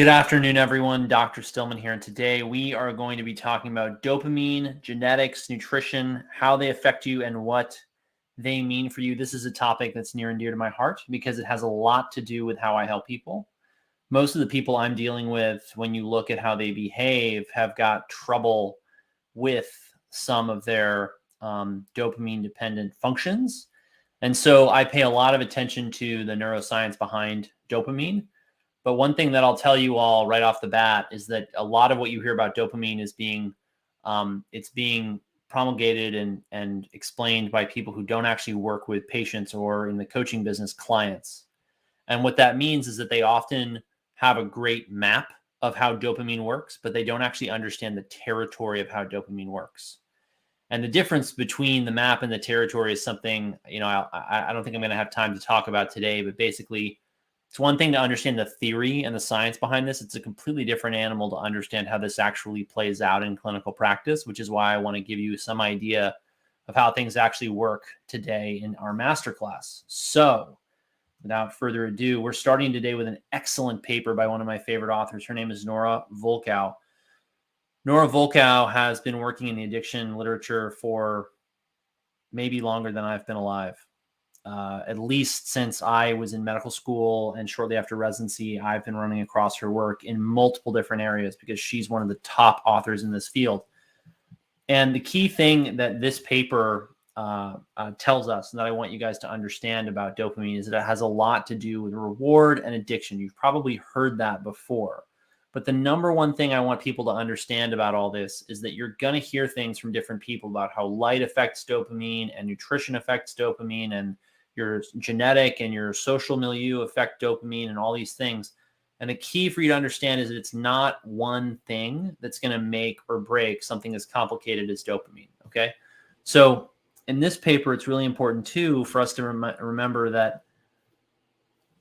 Good afternoon, everyone. Dr. Stillman here. And today we are going to be talking about dopamine, genetics, nutrition, how they affect you, and what they mean for you. This is a topic that's near and dear to my heart because it has a lot to do with how I help people. Most of the people I'm dealing with, when you look at how they behave, have got trouble with some of their um, dopamine dependent functions. And so I pay a lot of attention to the neuroscience behind dopamine but one thing that I'll tell you all right off the bat is that a lot of what you hear about dopamine is being um, it's being promulgated and and explained by people who don't actually work with patients or in the coaching business clients. And what that means is that they often have a great map of how dopamine works, but they don't actually understand the territory of how dopamine works. And the difference between the map and the territory is something, you know, I, I don't think I'm going to have time to talk about today, but basically, it's one thing to understand the theory and the science behind this. It's a completely different animal to understand how this actually plays out in clinical practice, which is why I want to give you some idea of how things actually work today in our masterclass. So, without further ado, we're starting today with an excellent paper by one of my favorite authors. Her name is Nora Volkow. Nora Volkow has been working in the addiction literature for maybe longer than I've been alive uh, at least since I was in medical school and shortly after residency, I've been running across her work in multiple different areas because she's one of the top authors in this field. And the key thing that this paper uh, uh, tells us, and that I want you guys to understand about dopamine, is that it has a lot to do with reward and addiction. You've probably heard that before. But the number one thing I want people to understand about all this is that you're going to hear things from different people about how light affects dopamine and nutrition affects dopamine and your genetic and your social milieu affect dopamine and all these things. And the key for you to understand is that it's not one thing that's going to make or break something as complicated as dopamine. Okay. So in this paper, it's really important too for us to rem- remember that,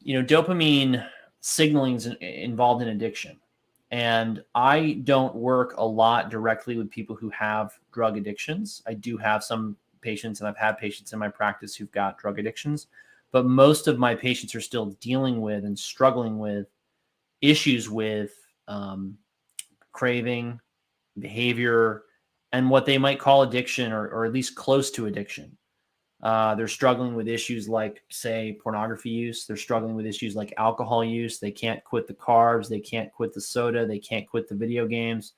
you know, dopamine signaling is involved in addiction. And I don't work a lot directly with people who have drug addictions. I do have some patients, and I've had patients in my practice who've got drug addictions, but most of my patients are still dealing with and struggling with issues with um, craving, behavior, and what they might call addiction or, or at least close to addiction. Uh, they're struggling with issues like, say, pornography use. They're struggling with issues like alcohol use. They can't quit the carbs. They can't quit the soda. They can't quit the video games.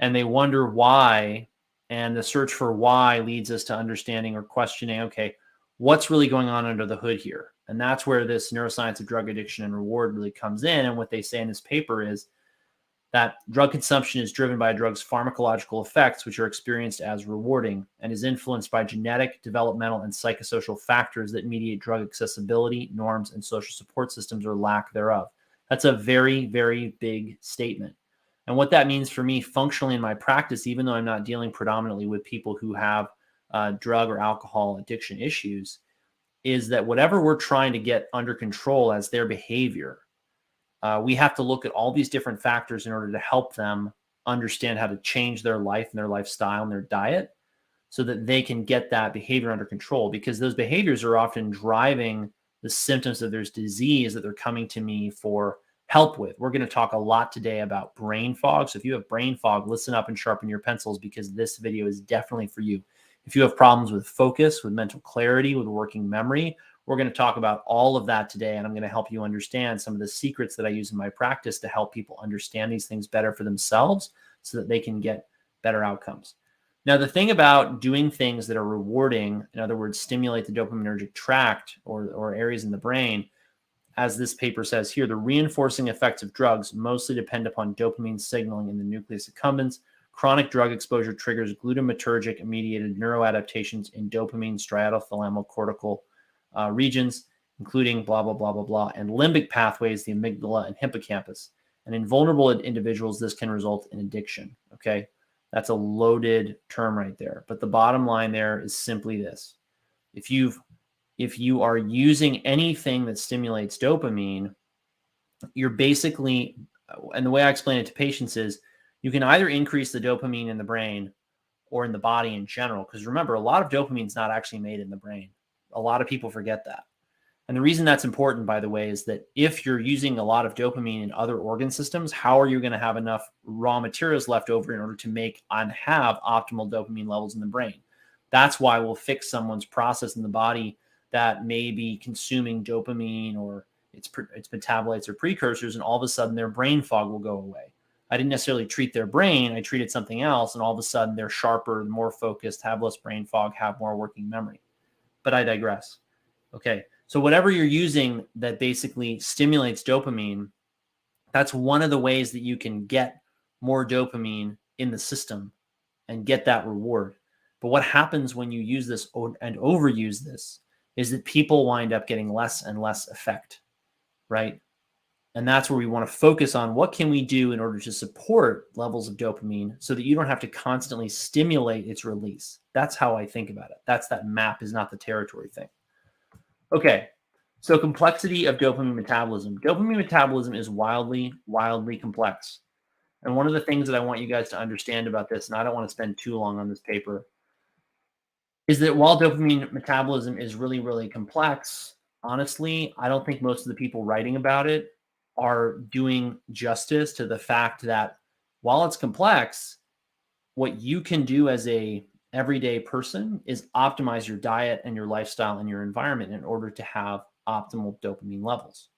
And they wonder why and the search for why leads us to understanding or questioning okay, what's really going on under the hood here? And that's where this neuroscience of drug addiction and reward really comes in. And what they say in this paper is that drug consumption is driven by a drug's pharmacological effects, which are experienced as rewarding and is influenced by genetic, developmental, and psychosocial factors that mediate drug accessibility, norms, and social support systems or lack thereof. That's a very, very big statement. And what that means for me functionally in my practice, even though I'm not dealing predominantly with people who have uh, drug or alcohol addiction issues, is that whatever we're trying to get under control as their behavior, uh, we have to look at all these different factors in order to help them understand how to change their life and their lifestyle and their diet so that they can get that behavior under control. Because those behaviors are often driving the symptoms of their disease that they're coming to me for help with. We're going to talk a lot today about brain fog. So if you have brain fog, listen up and sharpen your pencils because this video is definitely for you. If you have problems with focus, with mental clarity, with working memory, we're going to talk about all of that today. And I'm going to help you understand some of the secrets that I use in my practice to help people understand these things better for themselves so that they can get better outcomes. Now, the thing about doing things that are rewarding, in other words, stimulate the dopaminergic tract or, or areas in the brain, as this paper says here, the reinforcing effects of drugs mostly depend upon dopamine signaling in the nucleus accumbens. Chronic drug exposure triggers glutamatergic mediated neuroadaptations in dopamine striatal uh, regions, including blah, blah, blah, blah, blah, and limbic pathways, the amygdala and hippocampus. And in vulnerable individuals, this can result in addiction. Okay. That's a loaded term right there. But the bottom line there is simply this if you've if you are using anything that stimulates dopamine, you're basically, and the way I explain it to patients is you can either increase the dopamine in the brain or in the body in general. Because remember, a lot of dopamine is not actually made in the brain. A lot of people forget that. And the reason that's important, by the way, is that if you're using a lot of dopamine in other organ systems, how are you going to have enough raw materials left over in order to make and have optimal dopamine levels in the brain? That's why we'll fix someone's process in the body that may be consuming dopamine or its its metabolites or precursors, and all of a sudden their brain fog will go away. I didn't necessarily treat their brain; I treated something else, and all of a sudden they're sharper, more focused, have less brain fog, have more working memory. But I digress. Okay. So whatever you're using that basically stimulates dopamine, that's one of the ways that you can get more dopamine in the system and get that reward. But what happens when you use this and overuse this is that people wind up getting less and less effect, right? And that's where we want to focus on what can we do in order to support levels of dopamine so that you don't have to constantly stimulate its release. That's how I think about it. That's that map is not the territory thing. Okay, so complexity of dopamine metabolism. Dopamine metabolism is wildly, wildly complex. And one of the things that I want you guys to understand about this, and I don't want to spend too long on this paper, is that while dopamine metabolism is really, really complex, honestly, I don't think most of the people writing about it are doing justice to the fact that while it's complex, what you can do as a everyday person is optimize your diet and your lifestyle and your environment in order to have optimal dopamine levels.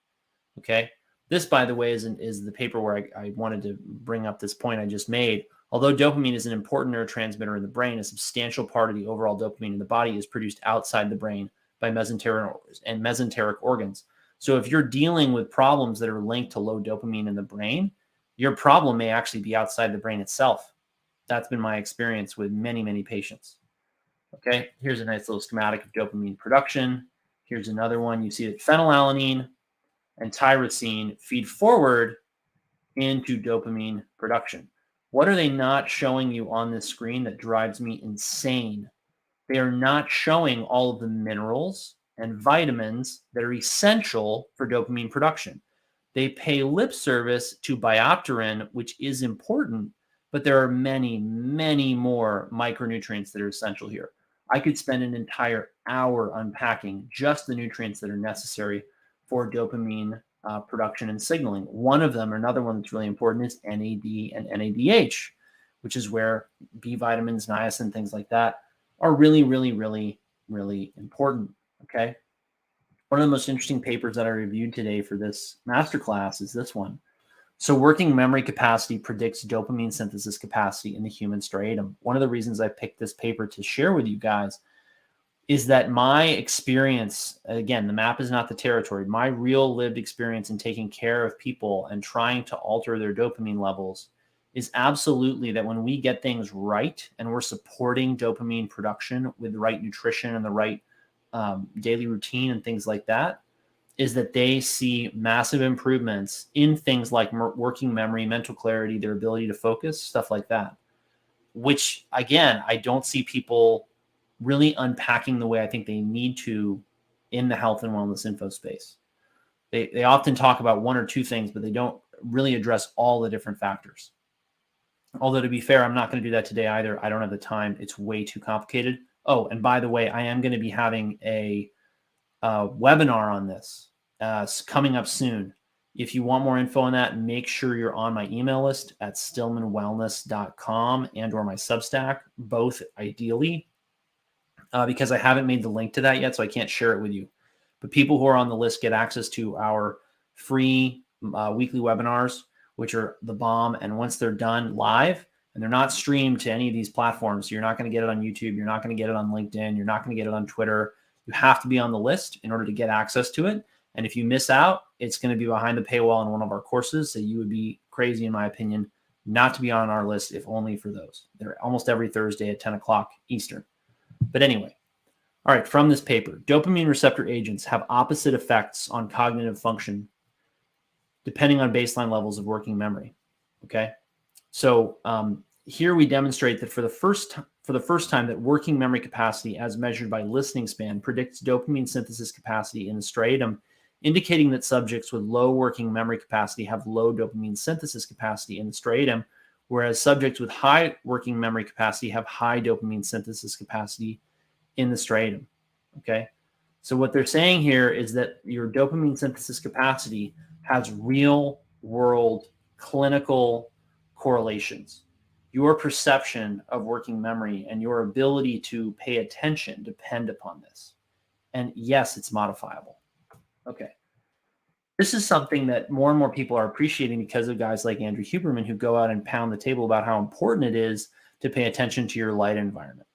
Okay. This, by the way, is, an, is the paper where I, I wanted to bring up this point I just made. Although dopamine is an important neurotransmitter in the brain, a substantial part of the overall dopamine in the body is produced outside the brain by mesenteric and mesenteric organs. So if you're dealing with problems that are linked to low dopamine in the brain, your problem may actually be outside the brain itself that's been my experience with many, many patients. Okay, here's a nice little schematic of dopamine production. Here's another one. You see that phenylalanine and tyrosine feed forward into dopamine production. What are they not showing you on this screen that drives me insane? They are not showing all of the minerals and vitamins that are essential for dopamine production. They pay lip service to biopterin, which is important, but there are many, many more micronutrients that are essential here. I could spend an entire hour unpacking just the nutrients that are necessary for dopamine uh, production and signaling. One of them, or another one that's really important, is NAD and NADH, which is where B vitamins, niacin, things like that are really, really, really, really important. Okay. One of the most interesting papers that I reviewed today for this masterclass is this one so, working memory capacity predicts dopamine synthesis capacity in the human striatum. One of the reasons I picked this paper to share with you guys is that my experience again, the map is not the territory, my real lived experience in taking care of people and trying to alter their dopamine levels is absolutely that when we get things right and we're supporting dopamine production with the right nutrition and the right um, daily routine and things like that, is that they see massive improvements in things like working memory, mental clarity, their ability to focus, stuff like that. Which, again, I don't see people really unpacking the way I think they need to in the health and wellness info space. They, they often talk about one or two things, but they don't really address all the different factors. Although, to be fair, I'm not going to do that today either. I don't have the time. It's way too complicated. Oh, and by the way, I am going to be having a, webinar on this uh, coming up soon. If you want more info on that, make sure you're on my email list at stillmanwellness.com and or my Substack, both ideally, uh, because I haven't made the link to that yet, so I can't share it with you. But people who are on the list get access to our free uh, weekly webinars, which are the bomb. And once they're done live, and they're not streamed to any of these platforms, so you're not going to get it on YouTube, you're not going to get it on LinkedIn, you're not going to get it on Twitter. You have to be on the list in order to get access to it. And if you miss out, it's going to be behind the paywall in one of our courses. So you would be crazy, in my opinion, not to be on our list, if only for those. They're almost every Thursday at 10 o'clock Eastern. But anyway, all right, from this paper, dopamine receptor agents have opposite effects on cognitive function depending on baseline levels of working memory. Okay. So um, here we demonstrate that for the first for the first time that working memory capacity as measured by listening span predicts dopamine synthesis capacity in the striatum indicating that subjects with low working memory capacity have low dopamine synthesis capacity in the striatum, whereas subjects with high working memory capacity have high dopamine synthesis capacity in the striatum. Okay. So what they're saying here is that your dopamine synthesis capacity has real world clinical correlations. Your perception of working memory and your ability to pay attention depend upon this. And yes, it's modifiable. Okay. This is something that more and more people are appreciating because of guys like Andrew Huberman who go out and pound the table about how important it is to pay attention to your light environment.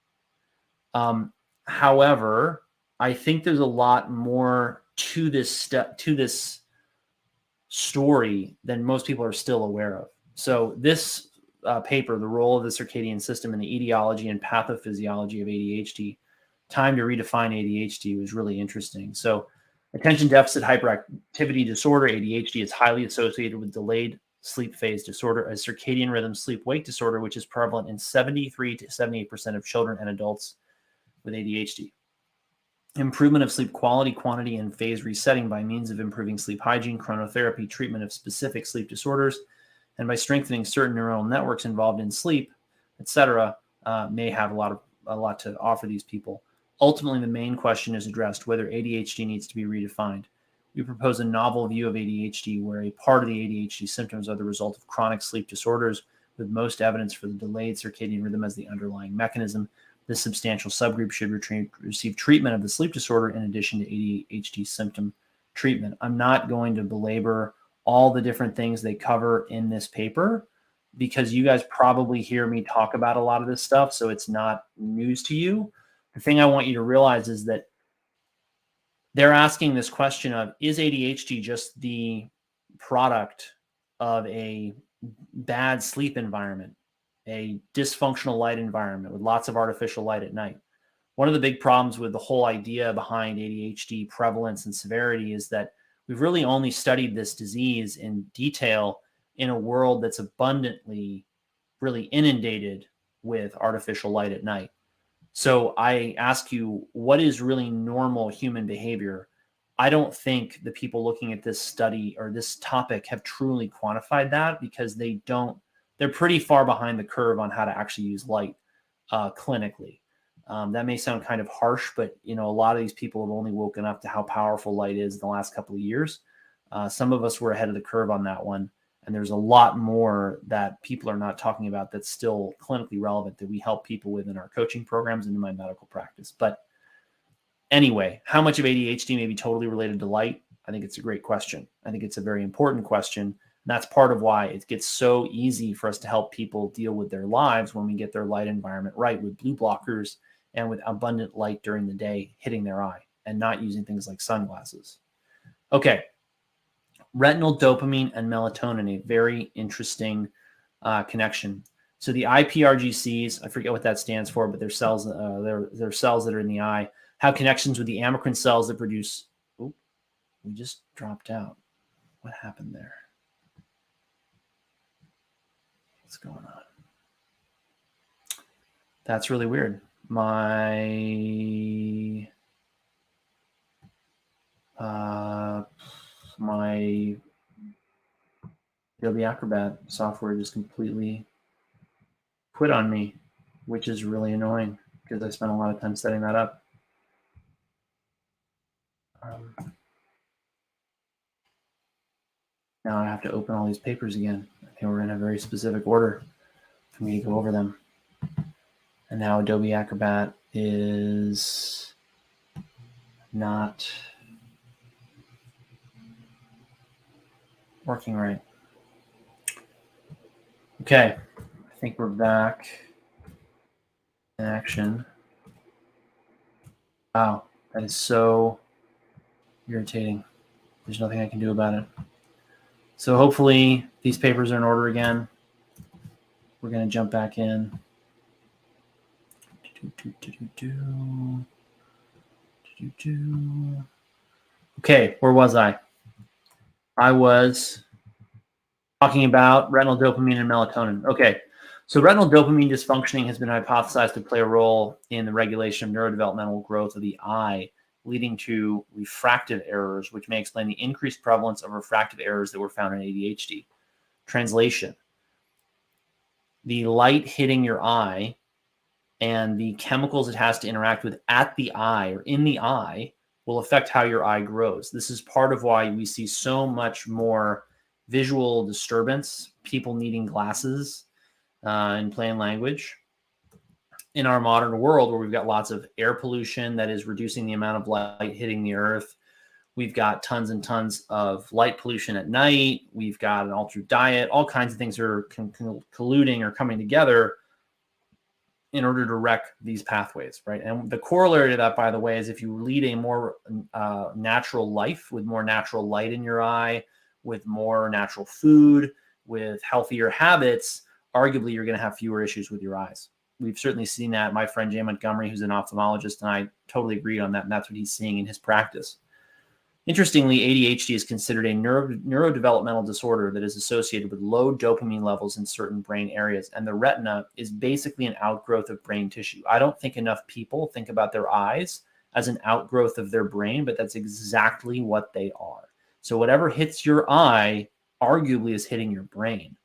Um, however, I think there's a lot more to this step to this story than most people are still aware of. So this uh, paper, the role of the circadian system in the etiology and pathophysiology of ADHD, time to redefine ADHD was really interesting. So attention deficit hyperactivity disorder, ADHD, is highly associated with delayed sleep phase disorder, a circadian rhythm sleep wake disorder, which is prevalent in 73 to 78% of children and adults with ADHD. Improvement of sleep quality, quantity, and phase resetting by means of improving sleep hygiene, chronotherapy, treatment of specific sleep disorders, and by strengthening certain neuronal networks involved in sleep, etc., uh, may have a lot of a lot to offer these people. Ultimately, the main question is addressed whether ADHD needs to be redefined. We propose a novel view of ADHD where a part of the ADHD symptoms are the result of chronic sleep disorders, with most evidence for the delayed circadian rhythm as the underlying mechanism. This substantial subgroup should receive treatment of the sleep disorder in addition to ADHD symptom treatment. I'm not going to belabor all the different things they cover in this paper because you guys probably hear me talk about a lot of this stuff, so it's not news to you. The thing I want you to realize is that they're asking this question of is ADHD just the product of a bad sleep environment, a dysfunctional light environment with lots of artificial light at night? One of the big problems with the whole idea behind ADHD prevalence and severity is that we've really only studied this disease in detail in a world that's abundantly really inundated with artificial light at night. So I ask you, what is really normal human behavior? I don't think the people looking at this study or this topic have truly quantified that because they don't, they're pretty far behind the curve on how to actually use light uh, clinically. Um, that may sound kind of harsh, but you know, a lot of these people have only woken up to how powerful light is in the last couple of years. Uh, some of us were ahead of the curve on that one and there's a lot more that people are not talking about that's still clinically relevant that we help people with in our coaching programs and in my medical practice. But anyway how much of adhd may be totally related to light? I think it's a great question. I think it's a very important question. And that's part of why it gets so easy for us to help people deal with their lives when we get their light environment right with blue blockers and with abundant light during the day hitting their eye and not using things like sunglasses. Okay retinal dopamine and melatonin, a very interesting uh, connection. So the IPRGCs, I forget what that stands for, but they're cells, uh, they're, they're cells that are in the eye, have connections with the amacrine cells that produce. Oh, we just dropped out. What happened there? What's going on? That's really weird. My uh, my Adobe Acrobat software just completely quit on me, which is really annoying because I spent a lot of time setting that up. Um, now I have to open all these papers again. They were in a very specific order for me to go over them. And now Adobe Acrobat is not working right. Okay, I think we're back in action. Wow, that is so irritating. There's nothing I can do about it. So hopefully these papers are in order again. We're going to jump back in. Okay, where was I? I was talking about retinal dopamine and melatonin. Okay, so retinal dopamine dysfunctioning has been hypothesized to play a role in the regulation of neurodevelopmental growth of the eye, leading to refractive errors, which may explain the increased prevalence of refractive errors that were found in ADHD. Translation The light hitting your eye and the chemicals it has to interact with at the eye or in the eye will affect how your eye grows. This is part of why we see so much more visual disturbance, people needing glasses uh, in plain language. In our modern world, where we've got lots of air pollution that is reducing the amount of light hitting the earth, we've got tons and tons of light pollution at night, we've got an altered diet, all kinds of things are con- colluding or coming together in order to wreck these pathways, right? And the corollary to that, by the way, is if you lead a more uh, natural life with more natural light in your eye, with more natural food, with healthier habits, arguably you're going to have fewer issues with your eyes. We've certainly seen that. My friend Jay Montgomery, who's an ophthalmologist, and I totally agree on that. And that's what he's seeing in his practice. Interestingly, ADHD is considered a neuro, neurodevelopmental disorder that is associated with low dopamine levels in certain brain areas. And the retina is basically an outgrowth of brain tissue. I don't think enough people think about their eyes as an outgrowth of their brain, but that's exactly what they are. So, whatever hits your eye arguably is hitting your brain.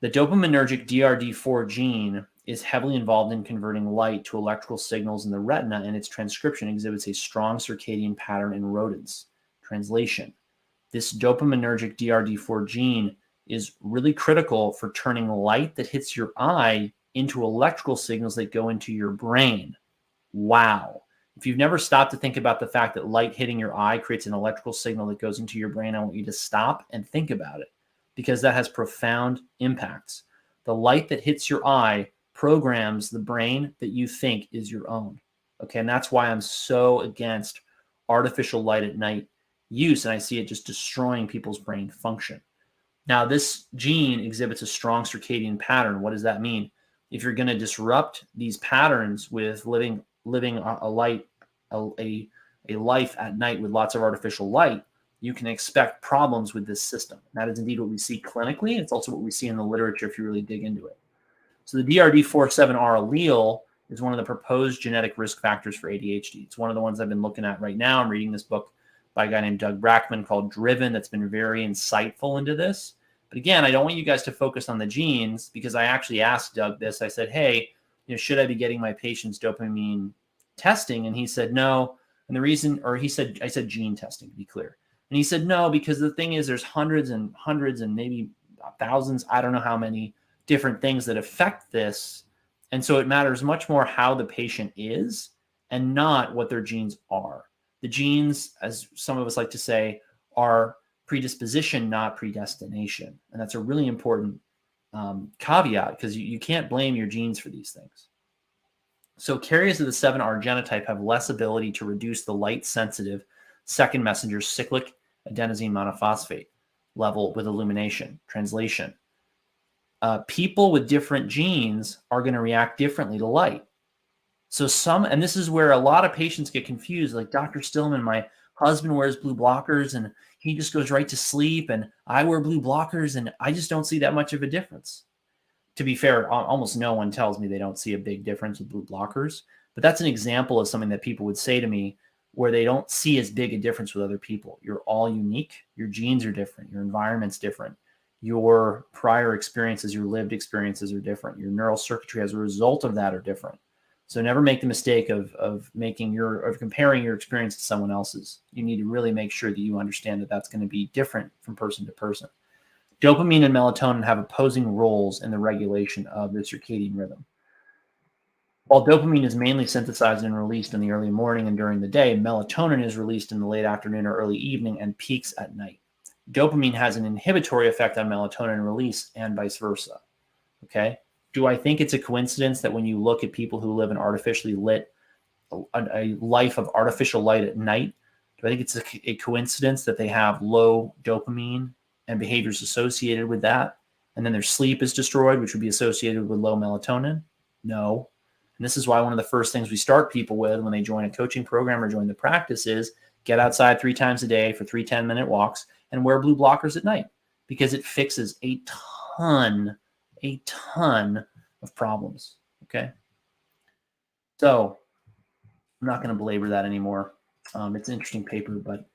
The dopaminergic DRD4 gene is heavily involved in converting light to electrical signals in the retina, and its transcription exhibits a strong circadian pattern in rodents. Translation This dopaminergic DRD4 gene is really critical for turning light that hits your eye into electrical signals that go into your brain. Wow. If you've never stopped to think about the fact that light hitting your eye creates an electrical signal that goes into your brain, I want you to stop and think about it because that has profound impacts. The light that hits your eye programs the brain that you think is your own. Okay. And that's why I'm so against artificial light at night use. And I see it just destroying people's brain function. Now, this gene exhibits a strong circadian pattern. What does that mean? If you're going to disrupt these patterns with living living a light a, a, a life at night with lots of artificial light, you can expect problems with this system. That is indeed what we see clinically. It's also what we see in the literature if you really dig into it. So the DRD47R allele is one of the proposed genetic risk factors for ADHD. It's one of the ones I've been looking at right now. I'm reading this book by a guy named Doug Brackmann called Driven that's been very insightful into this. But again, I don't want you guys to focus on the genes because I actually asked Doug this. I said, "Hey, you know, should I be getting my patients dopamine testing?" And he said, "No." And the reason, or he said, I said gene testing to be clear. And he said, "No, because the thing is, there's hundreds and hundreds and maybe thousands, I don't know how many different things that affect this. And so it matters much more how the patient is and not what their genes are. The genes, as some of us like to say, are predisposition, not predestination. And that's a really important um, caveat because you, you can't blame your genes for these things. So carriers of the 7R genotype have less ability to reduce the light sensitive second messenger cyclic adenosine monophosphate level with illumination. Translation uh, people with different genes are going to react differently to light. So some, and this is where a lot of patients get confused. Like Dr. Stillman, my husband wears blue blockers and he just goes right to sleep, and I wear blue blockers and I just don't see that much of a difference. To be fair, almost no one tells me they don't see a big difference with blue blockers, but that's an example of something that people would say to me where they don't see as big a difference with other people. You're all unique. Your genes are different. Your environment's different your prior experiences, your lived experiences are different. Your neural circuitry as a result of that are different. So never make the mistake of of making your of comparing your experience to someone else's. You need to really make sure that you understand that that's going to be different from person to person. Dopamine and melatonin have opposing roles in the regulation of the circadian rhythm. While dopamine is mainly synthesized and released in the early morning and during the day, melatonin is released in the late afternoon or early evening and peaks at night dopamine has an inhibitory effect on melatonin release and vice versa. Okay. Do I think it's a coincidence that when you look at people who live an artificially lit, a, a life of artificial light at night, do I think it's a, a coincidence that they have low dopamine and behaviors associated with that? And then their sleep is destroyed, which would be associated with low melatonin? No. And this is why one of the first things we start people with when they join a coaching program or join the practice is get outside three times a day for three 10 minute walks and wear blue blockers at night because it fixes a ton, a ton of problems. Okay. So I'm not going to belabor that anymore. Um, it's an interesting paper, but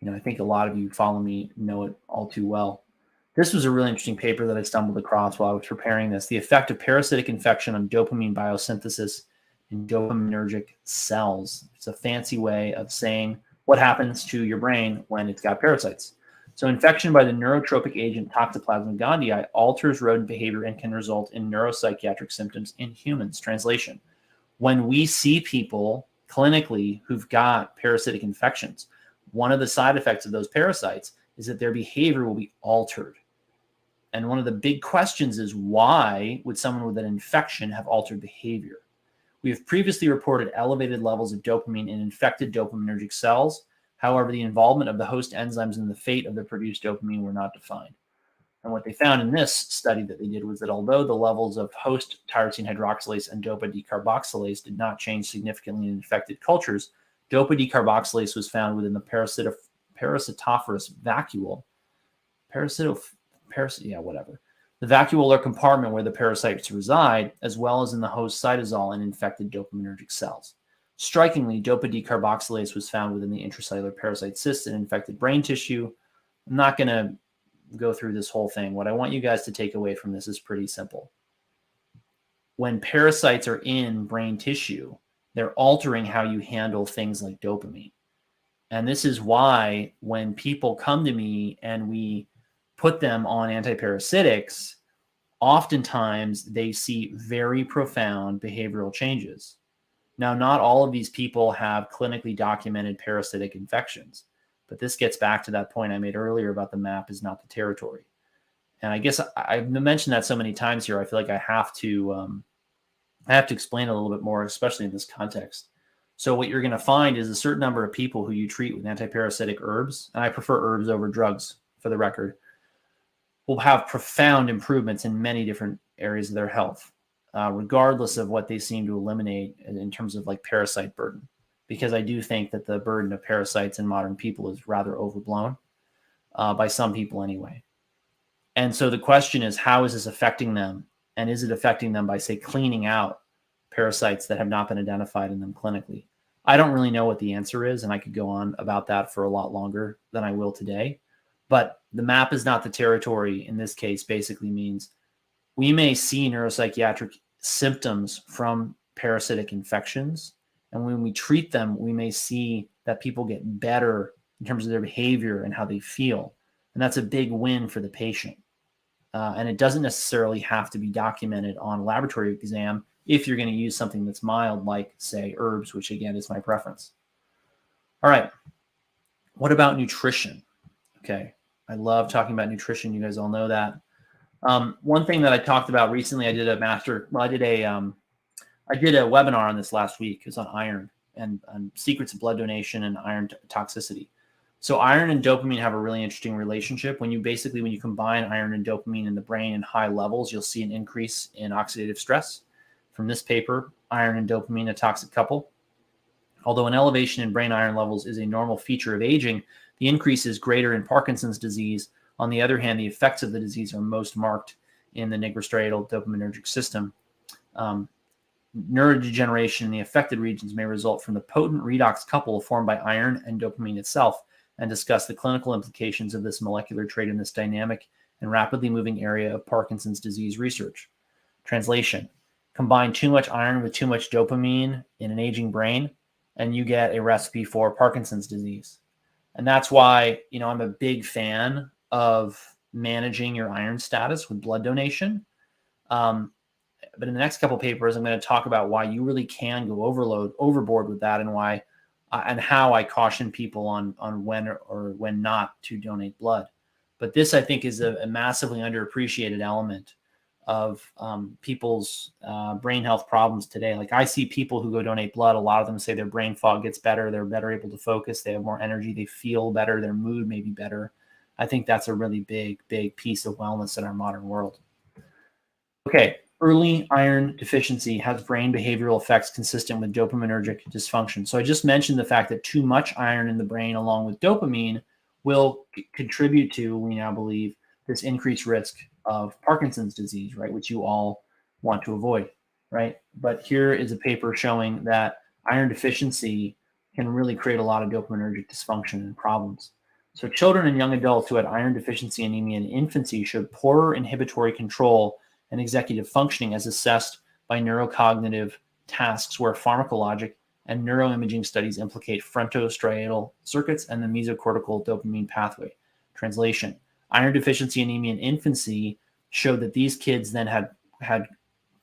you know, I think a lot of you follow me know it all too well. This was a really interesting paper that I stumbled across while I was preparing this. The effect of parasitic infection on dopamine biosynthesis in dopaminergic cells. It's a fancy way of saying what happens to your brain when it's got parasites. So, infection by the neurotropic agent Toxoplasma gondii alters rodent behavior and can result in neuropsychiatric symptoms in humans. Translation When we see people clinically who've got parasitic infections, one of the side effects of those parasites is that their behavior will be altered. And one of the big questions is why would someone with an infection have altered behavior? We have previously reported elevated levels of dopamine in infected dopaminergic cells. However, the involvement of the host enzymes in the fate of the produced dopamine were not defined. And what they found in this study that they did was that although the levels of host tyrosine hydroxylase and dopa decarboxylase did not change significantly in infected cultures, dopa decarboxylase was found within the parasitophorous vacuole. Parasitof- paras- yeah, whatever the vacuolar compartment where the parasites reside, as well as in the host cytosol in infected dopaminergic cells. Strikingly, dopa decarboxylase was found within the intracellular parasite cyst and infected brain tissue. I'm not going to go through this whole thing. What I want you guys to take away from this is pretty simple. When parasites are in brain tissue, they're altering how you handle things like dopamine. And this is why when people come to me and we put them on antiparasitics, oftentimes they see very profound behavioral changes. Now, not all of these people have clinically documented parasitic infections, but this gets back to that point I made earlier about the map is not the territory. And I guess I've mentioned that so many times here. I feel like I have to, um, I have to explain a little bit more, especially in this context. So what you're going to find is a certain number of people who you treat with antiparasitic herbs, and I prefer herbs over drugs for the record will have profound improvements in many different areas of their health, uh, regardless of what they seem to eliminate in terms of like parasite burden. Because I do think that the burden of parasites in modern people is rather overblown uh, by some people anyway. And so the question is, how is this affecting them? And is it affecting them by, say, cleaning out parasites that have not been identified in them clinically? I don't really know what the answer is, and I could go on about that for a lot longer than I will today. But the map is not the territory in this case basically means we may see neuropsychiatric symptoms from parasitic infections. And when we treat them, we may see that people get better in terms of their behavior and how they feel. And that's a big win for the patient. Uh, and it doesn't necessarily have to be documented on a laboratory exam if you're going to use something that's mild, like, say, herbs, which again is my preference. All right. What about nutrition? Okay. I love talking about nutrition. You guys all know that. Um, one thing that I talked about recently, I did a master. Well, I did a um, I did a webinar on this last week. It was on iron and, secrets of blood donation and iron t- toxicity. So iron and dopamine have a really interesting relationship. When you basically when you combine iron and dopamine in the brain in high levels, you'll see an increase in oxidative stress. From this paper, iron and dopamine, a toxic couple. Although an elevation in brain iron levels is a normal feature of aging, the increase is greater in Parkinson's disease. On the other hand, the effects of the disease are most marked in the nigrostriatal dopaminergic system. Um, neurodegeneration in the affected regions may result from the potent redox couple formed by iron and dopamine itself, and discuss the clinical implications of this molecular trait in this dynamic and rapidly moving area of Parkinson's disease research. Translation Combine too much iron with too much dopamine in an aging brain, and you get a recipe for Parkinson's disease. And that's why, you know, I'm a big fan of managing your iron status with blood donation. Um, but in the next couple papers, I'm going to talk about why you really can go overload overboard with that and why uh, and how I caution people on on when or, or, when not to donate blood. But this, I think, is a, a massively underappreciated element of um, people's uh, brain health problems today. Like I see people who go donate blood, a lot of them say their brain fog gets better, they're better able to focus, they have more energy, they feel better, their mood may be better. I think that's a really big, big piece of wellness in our modern world. Okay, early iron deficiency has brain behavioral effects consistent with dopaminergic dysfunction. So I just mentioned the fact that too much iron in the brain, along with dopamine, will c- contribute to, we now believe, this increased risk of Parkinson's disease, right, which you all want to avoid, right? But here is a paper showing that iron deficiency can really create a lot of dopaminergic dysfunction and problems. So, children and young adults who had iron deficiency anemia in infancy showed poorer inhibitory control and executive functioning as assessed by neurocognitive tasks where pharmacologic and neuroimaging studies implicate frontostriatal circuits and the mesocortical dopamine pathway. Translation Iron deficiency anemia in infancy showed that these kids then had had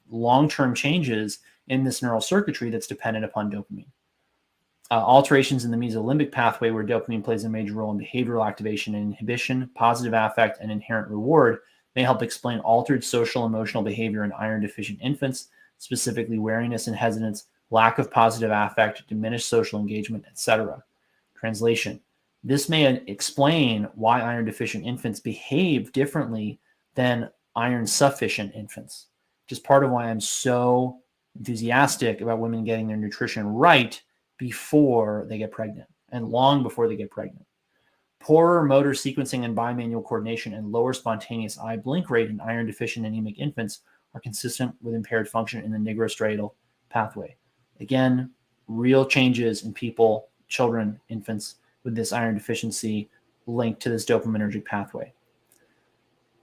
long-term changes in this neural circuitry that's dependent upon dopamine. Uh, alterations in the mesolimbic pathway, where dopamine plays a major role in behavioral activation and inhibition, positive affect, and inherent reward, may help explain altered social emotional behavior in iron deficient infants, specifically wariness and hesitance, lack of positive affect, diminished social engagement, etc. Translation This may explain why iron deficient infants behave differently than iron sufficient infants, is part of why I'm so enthusiastic about women getting their nutrition right before they get pregnant and long before they get pregnant. Poorer motor sequencing and bimanual coordination and lower spontaneous eye blink rate in iron deficient anemic infants are consistent with impaired function in the nigrostriatal pathway. Again, real changes in people, children, infants with this iron deficiency linked to this dopaminergic pathway.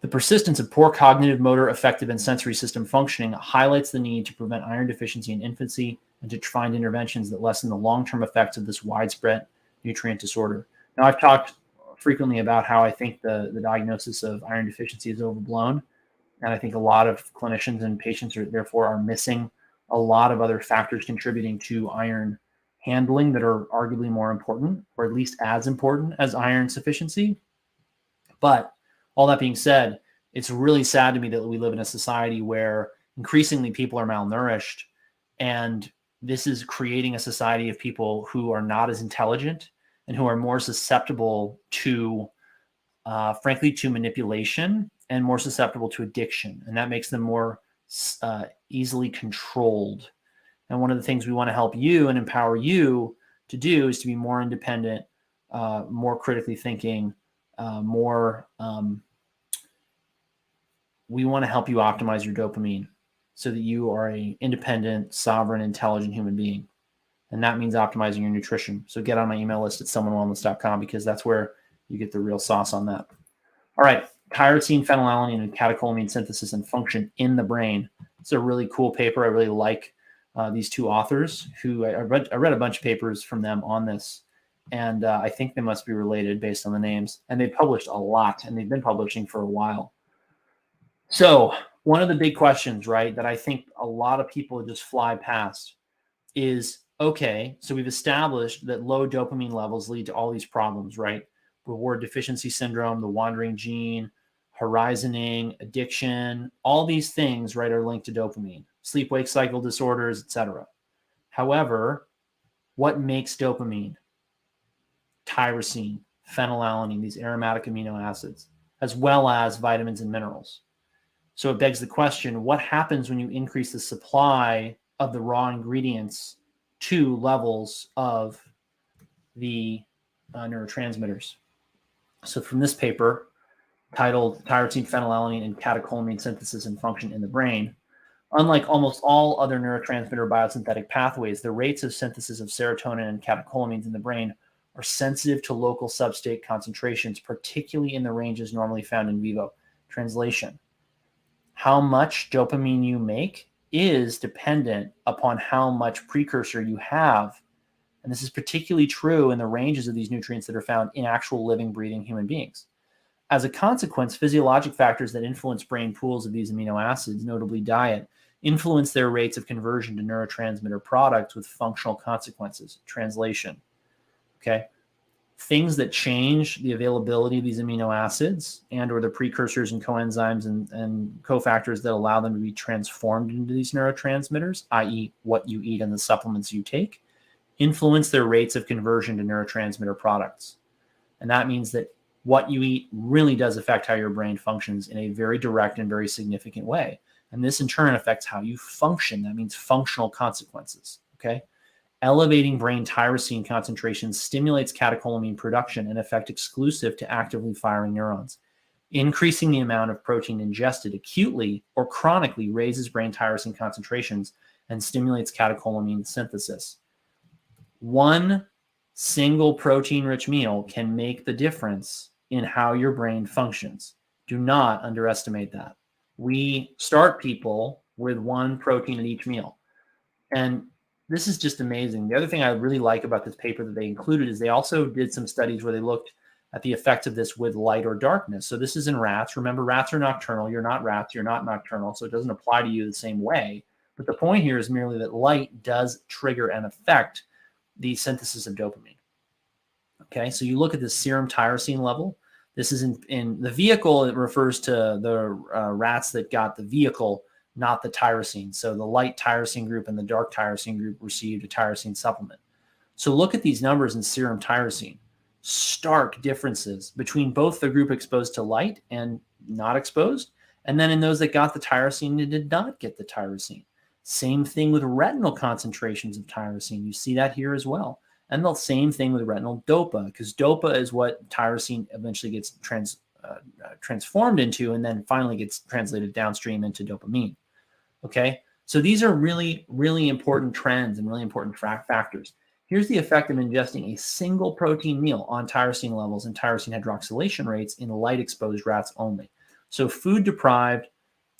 The persistence of poor cognitive, motor, affective, and sensory system functioning highlights the need to prevent iron deficiency in infancy and to find interventions that lessen the long term effects of this widespread nutrient disorder. Now, I've talked frequently about how I think the, the diagnosis of iron deficiency is overblown. And I think a lot of clinicians and patients are therefore are missing a lot of other factors contributing to iron handling that are arguably more important, or at least as important as iron sufficiency. But all that being said, it's really sad to me that we live in a society where increasingly people are malnourished and this is creating a society of people who are not as intelligent and who are more susceptible to uh, frankly to manipulation and more susceptible to addiction. And that makes them more uh, easily controlled. And one of the things we want to help you and empower you to do is to be more independent uh, more critically thinking uh, more um, we want to help you optimize your dopamine so that you are a independent sovereign intelligent human being. And that means optimizing your nutrition. So get on my email list at stillmanwellness.com because that's where you get the real sauce on that. All right tyrosine phenylalanine and catecholamine synthesis and function in the brain. It's a really cool paper. I really like uh, these two authors who I, I, read, I read a bunch of papers from them on this and uh, I think they must be related based on the names. And they've published a lot, and they've been publishing for a while. So, one of the big questions, right, that I think a lot of people just fly past is okay, so we've established that low dopamine levels lead to all these problems, right? Reward deficiency syndrome, the wandering gene, horizoning, addiction, all these things, right, are linked to dopamine, sleep wake cycle disorders, etc. However, what makes dopamine? tyrosine, phenylalanine, these aromatic amino acids, as well as vitamins and minerals. So it begs the question what happens when you increase the supply of the raw ingredients to levels of the uh, neurotransmitters? So, from this paper titled Tyrosine, Phenylalanine, and Catecholamine Synthesis and Function in the Brain, unlike almost all other neurotransmitter biosynthetic pathways, the rates of synthesis of serotonin and catecholamines in the brain are sensitive to local substrate concentrations, particularly in the ranges normally found in vivo. Translation How much dopamine you make is dependent upon how much precursor you have. And this is particularly true in the ranges of these nutrients that are found in actual living, breathing human beings. As a consequence, physiologic factors that influence brain pools of these amino acids, notably diet, influence their rates of conversion to neurotransmitter products with functional consequences. Translation Okay. Things that change the availability of these amino acids and or the precursors and coenzymes and, and cofactors that allow them to be transformed into these neurotransmitters, i.e., what you eat and the supplements you take, influence their rates of conversion to neurotransmitter products. And that means that what you eat really does affect how your brain functions in a very direct and very significant way. And this in turn affects how you function. That means functional consequences. Okay. Elevating brain tyrosine concentrations stimulates catecholamine production, an effect exclusive to actively firing neurons. Increasing the amount of protein ingested acutely or chronically raises brain tyrosine concentrations and stimulates catecholamine synthesis. One single protein rich meal can make the difference in how your brain functions. Do not underestimate that. We start people with one protein at each meal And this is just amazing. The other thing I really like about this paper that they included is they also did some studies where they looked at the effects of this with light or darkness. So this is in rats. Remember, rats are nocturnal. You're not rats. You're not nocturnal. So it doesn't apply to you the same way. But the point here is merely that light does trigger and affect the synthesis of dopamine. Okay, so you look at the serum tyrosine level. This is in, in the vehicle, it refers to the uh, rats that got the vehicle, not the tyrosine. So the light tyrosine group and the dark tyrosine group received a tyrosine supplement. So look at these numbers in serum tyrosine. Stark differences between both the group exposed to light and not exposed, and then in those that got the tyrosine and did not get the tyrosine. Same thing with retinal concentrations of tyrosine. You see that here as well. And the same thing with retinal dopa, because dopa is what tyrosine eventually gets trans, uh, uh, transformed into and then finally gets translated downstream into dopamine. Okay. So these are really, really important trends and really important factors. Here's the effect of ingesting a single protein meal on tyrosine levels and tyrosine hydroxylation rates in light exposed rats only. So, food deprived,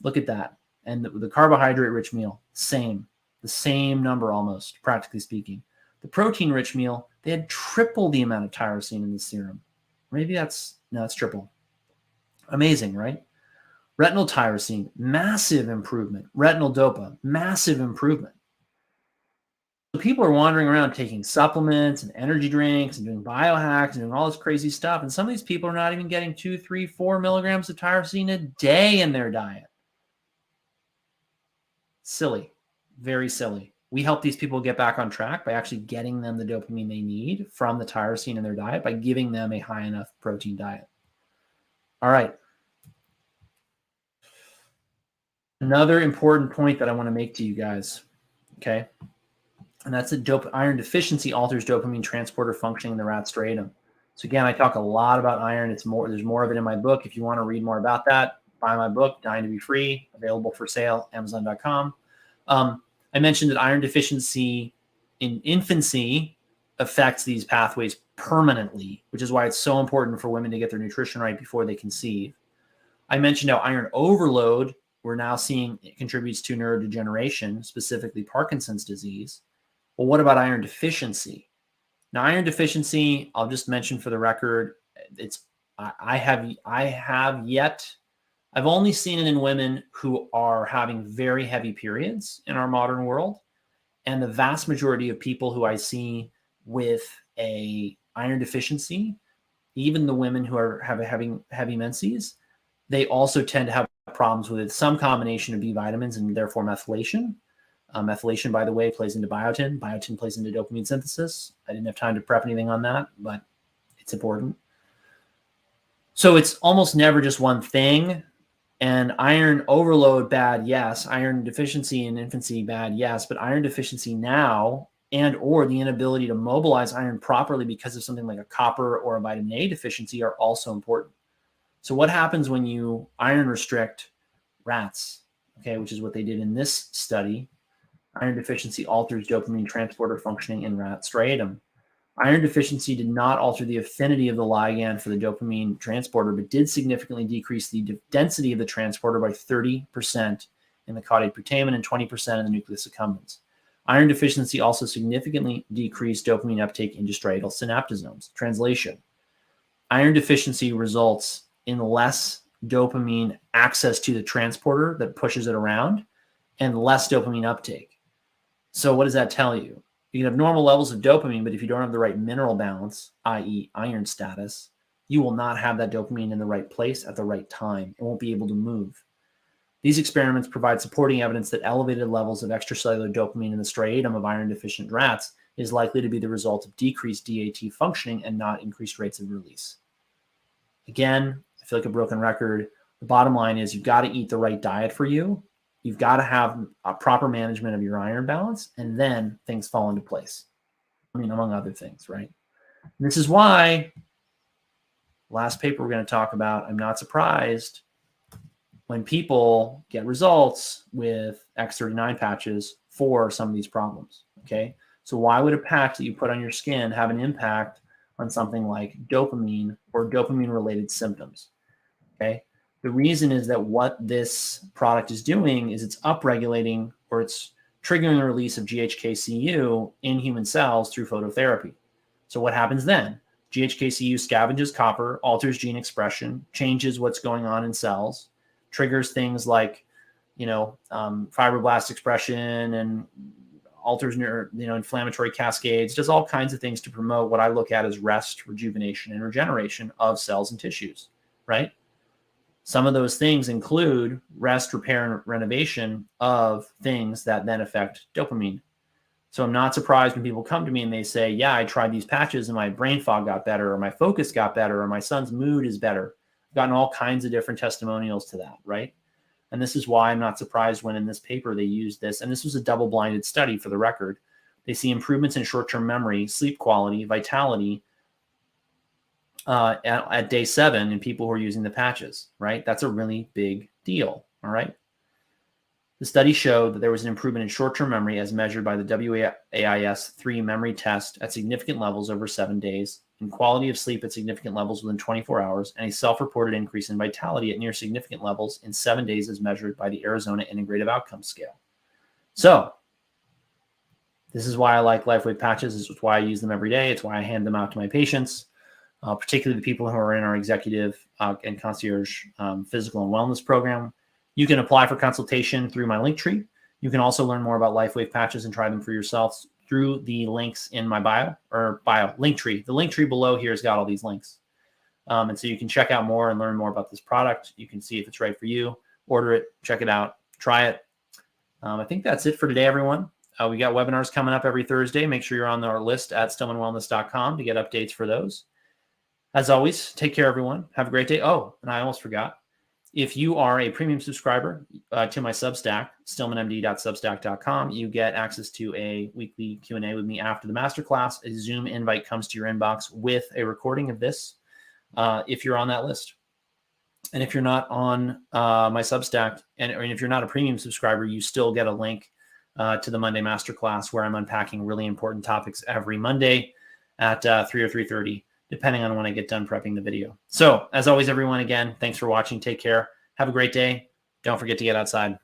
look at that and the, the carbohydrate rich meal, same, the same number almost, practically speaking. The protein rich meal, they had triple the amount of tyrosine in the serum. Maybe that's, no, it's triple. Amazing, right? Retinal tyrosine, massive improvement. Retinal dopa, massive improvement. So people are wandering around taking supplements and energy drinks and doing biohacks and doing all this crazy stuff. And some of these people are not even getting two, three, four milligrams of tyrosine a day in their diet. Silly, very silly. We help these people get back on track by actually getting them the dopamine they need from the tyrosine in their diet by giving them a high enough protein diet. All right. Another important point that I want to make to you guys, okay, and that's that dope iron deficiency alters dopamine transporter functioning in the rat striatum. So again, I talk a lot about iron. It's more. There's more of it in my book. If you want to read more about that, buy my book, Dying to Be Free, available for sale, Amazon.com. Um, I mentioned that iron deficiency in infancy affects these pathways permanently, which is why it's so important for women to get their nutrition right before they conceive. I mentioned how iron overload, we're now seeing it contributes to neurodegeneration, specifically Parkinson's disease. Well, what about iron deficiency? Now, iron deficiency, I'll just mention for the record, it's I have I have yet I've only seen it in women who are having very heavy periods in our modern world. And the vast majority of people who I see with a iron deficiency, even the women who are have, having heavy menses, they also tend to have problems with some combination of B vitamins and therefore methylation. Uh, methylation, by the way, plays into biotin. Biotin plays into dopamine synthesis. I didn't have time to prep anything on that, but it's important. So it's almost never just one thing. And iron overload, bad, yes. Iron deficiency in infancy, bad, yes. But iron deficiency now and or the inability to mobilize iron properly because of something like a copper or a vitamin A deficiency are also important. So what happens when you iron restrict rats, okay, which is what they did in this study? Iron deficiency alters dopamine transporter functioning in rat striatum. Iron deficiency did not alter the affinity of the ligand for the dopamine transporter, but did significantly decrease the density of the transporter by 30% in the caudate putamen and 20% in the nucleus accumbens. Iron deficiency also significantly decreased dopamine uptake into striatal synaptosomes. Translation Iron deficiency results in less dopamine access to the transporter that pushes it around and less dopamine uptake. So, what does that tell you? you can have normal levels of dopamine, but if you don't have the right mineral balance, i.e., iron status, you will not have that dopamine in the right place at the right time. It won't be able to move. These experiments provide supporting evidence that elevated levels of extracellular dopamine in the striatum of iron deficient rats is likely to be the result of decreased DAT functioning and not increased rates of release. Again, I feel like a broken record. The bottom line is you've got to eat the right diet for you You've got to have a proper management of your iron balance, and then things fall into place. I mean, among other things, right? And this is why last paper we're going to talk about. I'm not surprised when people get results with X39 patches for some of these problems. Okay. So, why would a patch that you put on your skin have an impact on something like dopamine or dopamine related symptoms? Okay. The reason is that what this product is doing is it's upregulating or it's triggering the release of GHKCU in human cells through phototherapy. So, what happens then? GHKCU scavenges copper, alters gene expression, changes what's going on in cells, triggers things like, you know, um, fibroblast expression and alters you know inflammatory cascades, does all kinds of things to promote what I look at as rest, rejuvenation, and regeneration of cells and tissues. Right. Some of those things include rest, repair, and renovation of things that then affect dopamine. So I'm not surprised when people come to me and they say, Yeah, I tried these patches and my brain fog got better, or my focus got better, or my son's mood is better. I've gotten all kinds of different testimonials to that, right? And this is why I'm not surprised when in this paper they used this. And this was a double blinded study for the record. They see improvements in short term memory, sleep quality, vitality, uh, at, at, day seven in people who are using the patches, right? That's a really big deal. All right. The study showed that there was an improvement in short term memory as measured by the WAIS 3 memory test at significant levels over seven days, in quality of sleep at significant levels within 24 hours, and a self reported increase in vitality at near significant levels in seven days as measured by the Arizona Integrative Outcomes Scale. So, this is why I like LifeWave patches. This is why I use them every day. It's why I hand them out to my patients uh, particularly the people who are in our executive uh, and concierge um, physical and wellness program. You can apply for consultation through my link tree. You can also learn more about LifeWave patches and try them for yourselves through the links in my bio or bio link tree. The link tree below here has got all these links. Um, and so you can check out more and learn more about this product. You can see if it's right for you, order it, check it out, try it. Um, I think that's it for today, everyone. Uh, we got webinars coming up every Thursday. Make sure you're on our list at stillmanwellness.com to get updates for those. As always, take care, everyone. Have a great day. Oh, and I almost forgot. If you are a premium subscriber uh, to my Substack, stillmanmd.substack.com, you get access to a weekly Q&A with me after the masterclass. A Zoom invite comes to your inbox with a recording of this uh, if you're on that list. And if you're not on uh, my Substack, and or if you're not a premium subscriber, you still get a link uh, to the Monday masterclass where I'm unpacking really important topics every Monday at uh, 3 or 3.30 depending on when I get done prepping the video. So, as always, everyone, again, thanks for watching. Take care. Have a great day. Don't forget to get outside.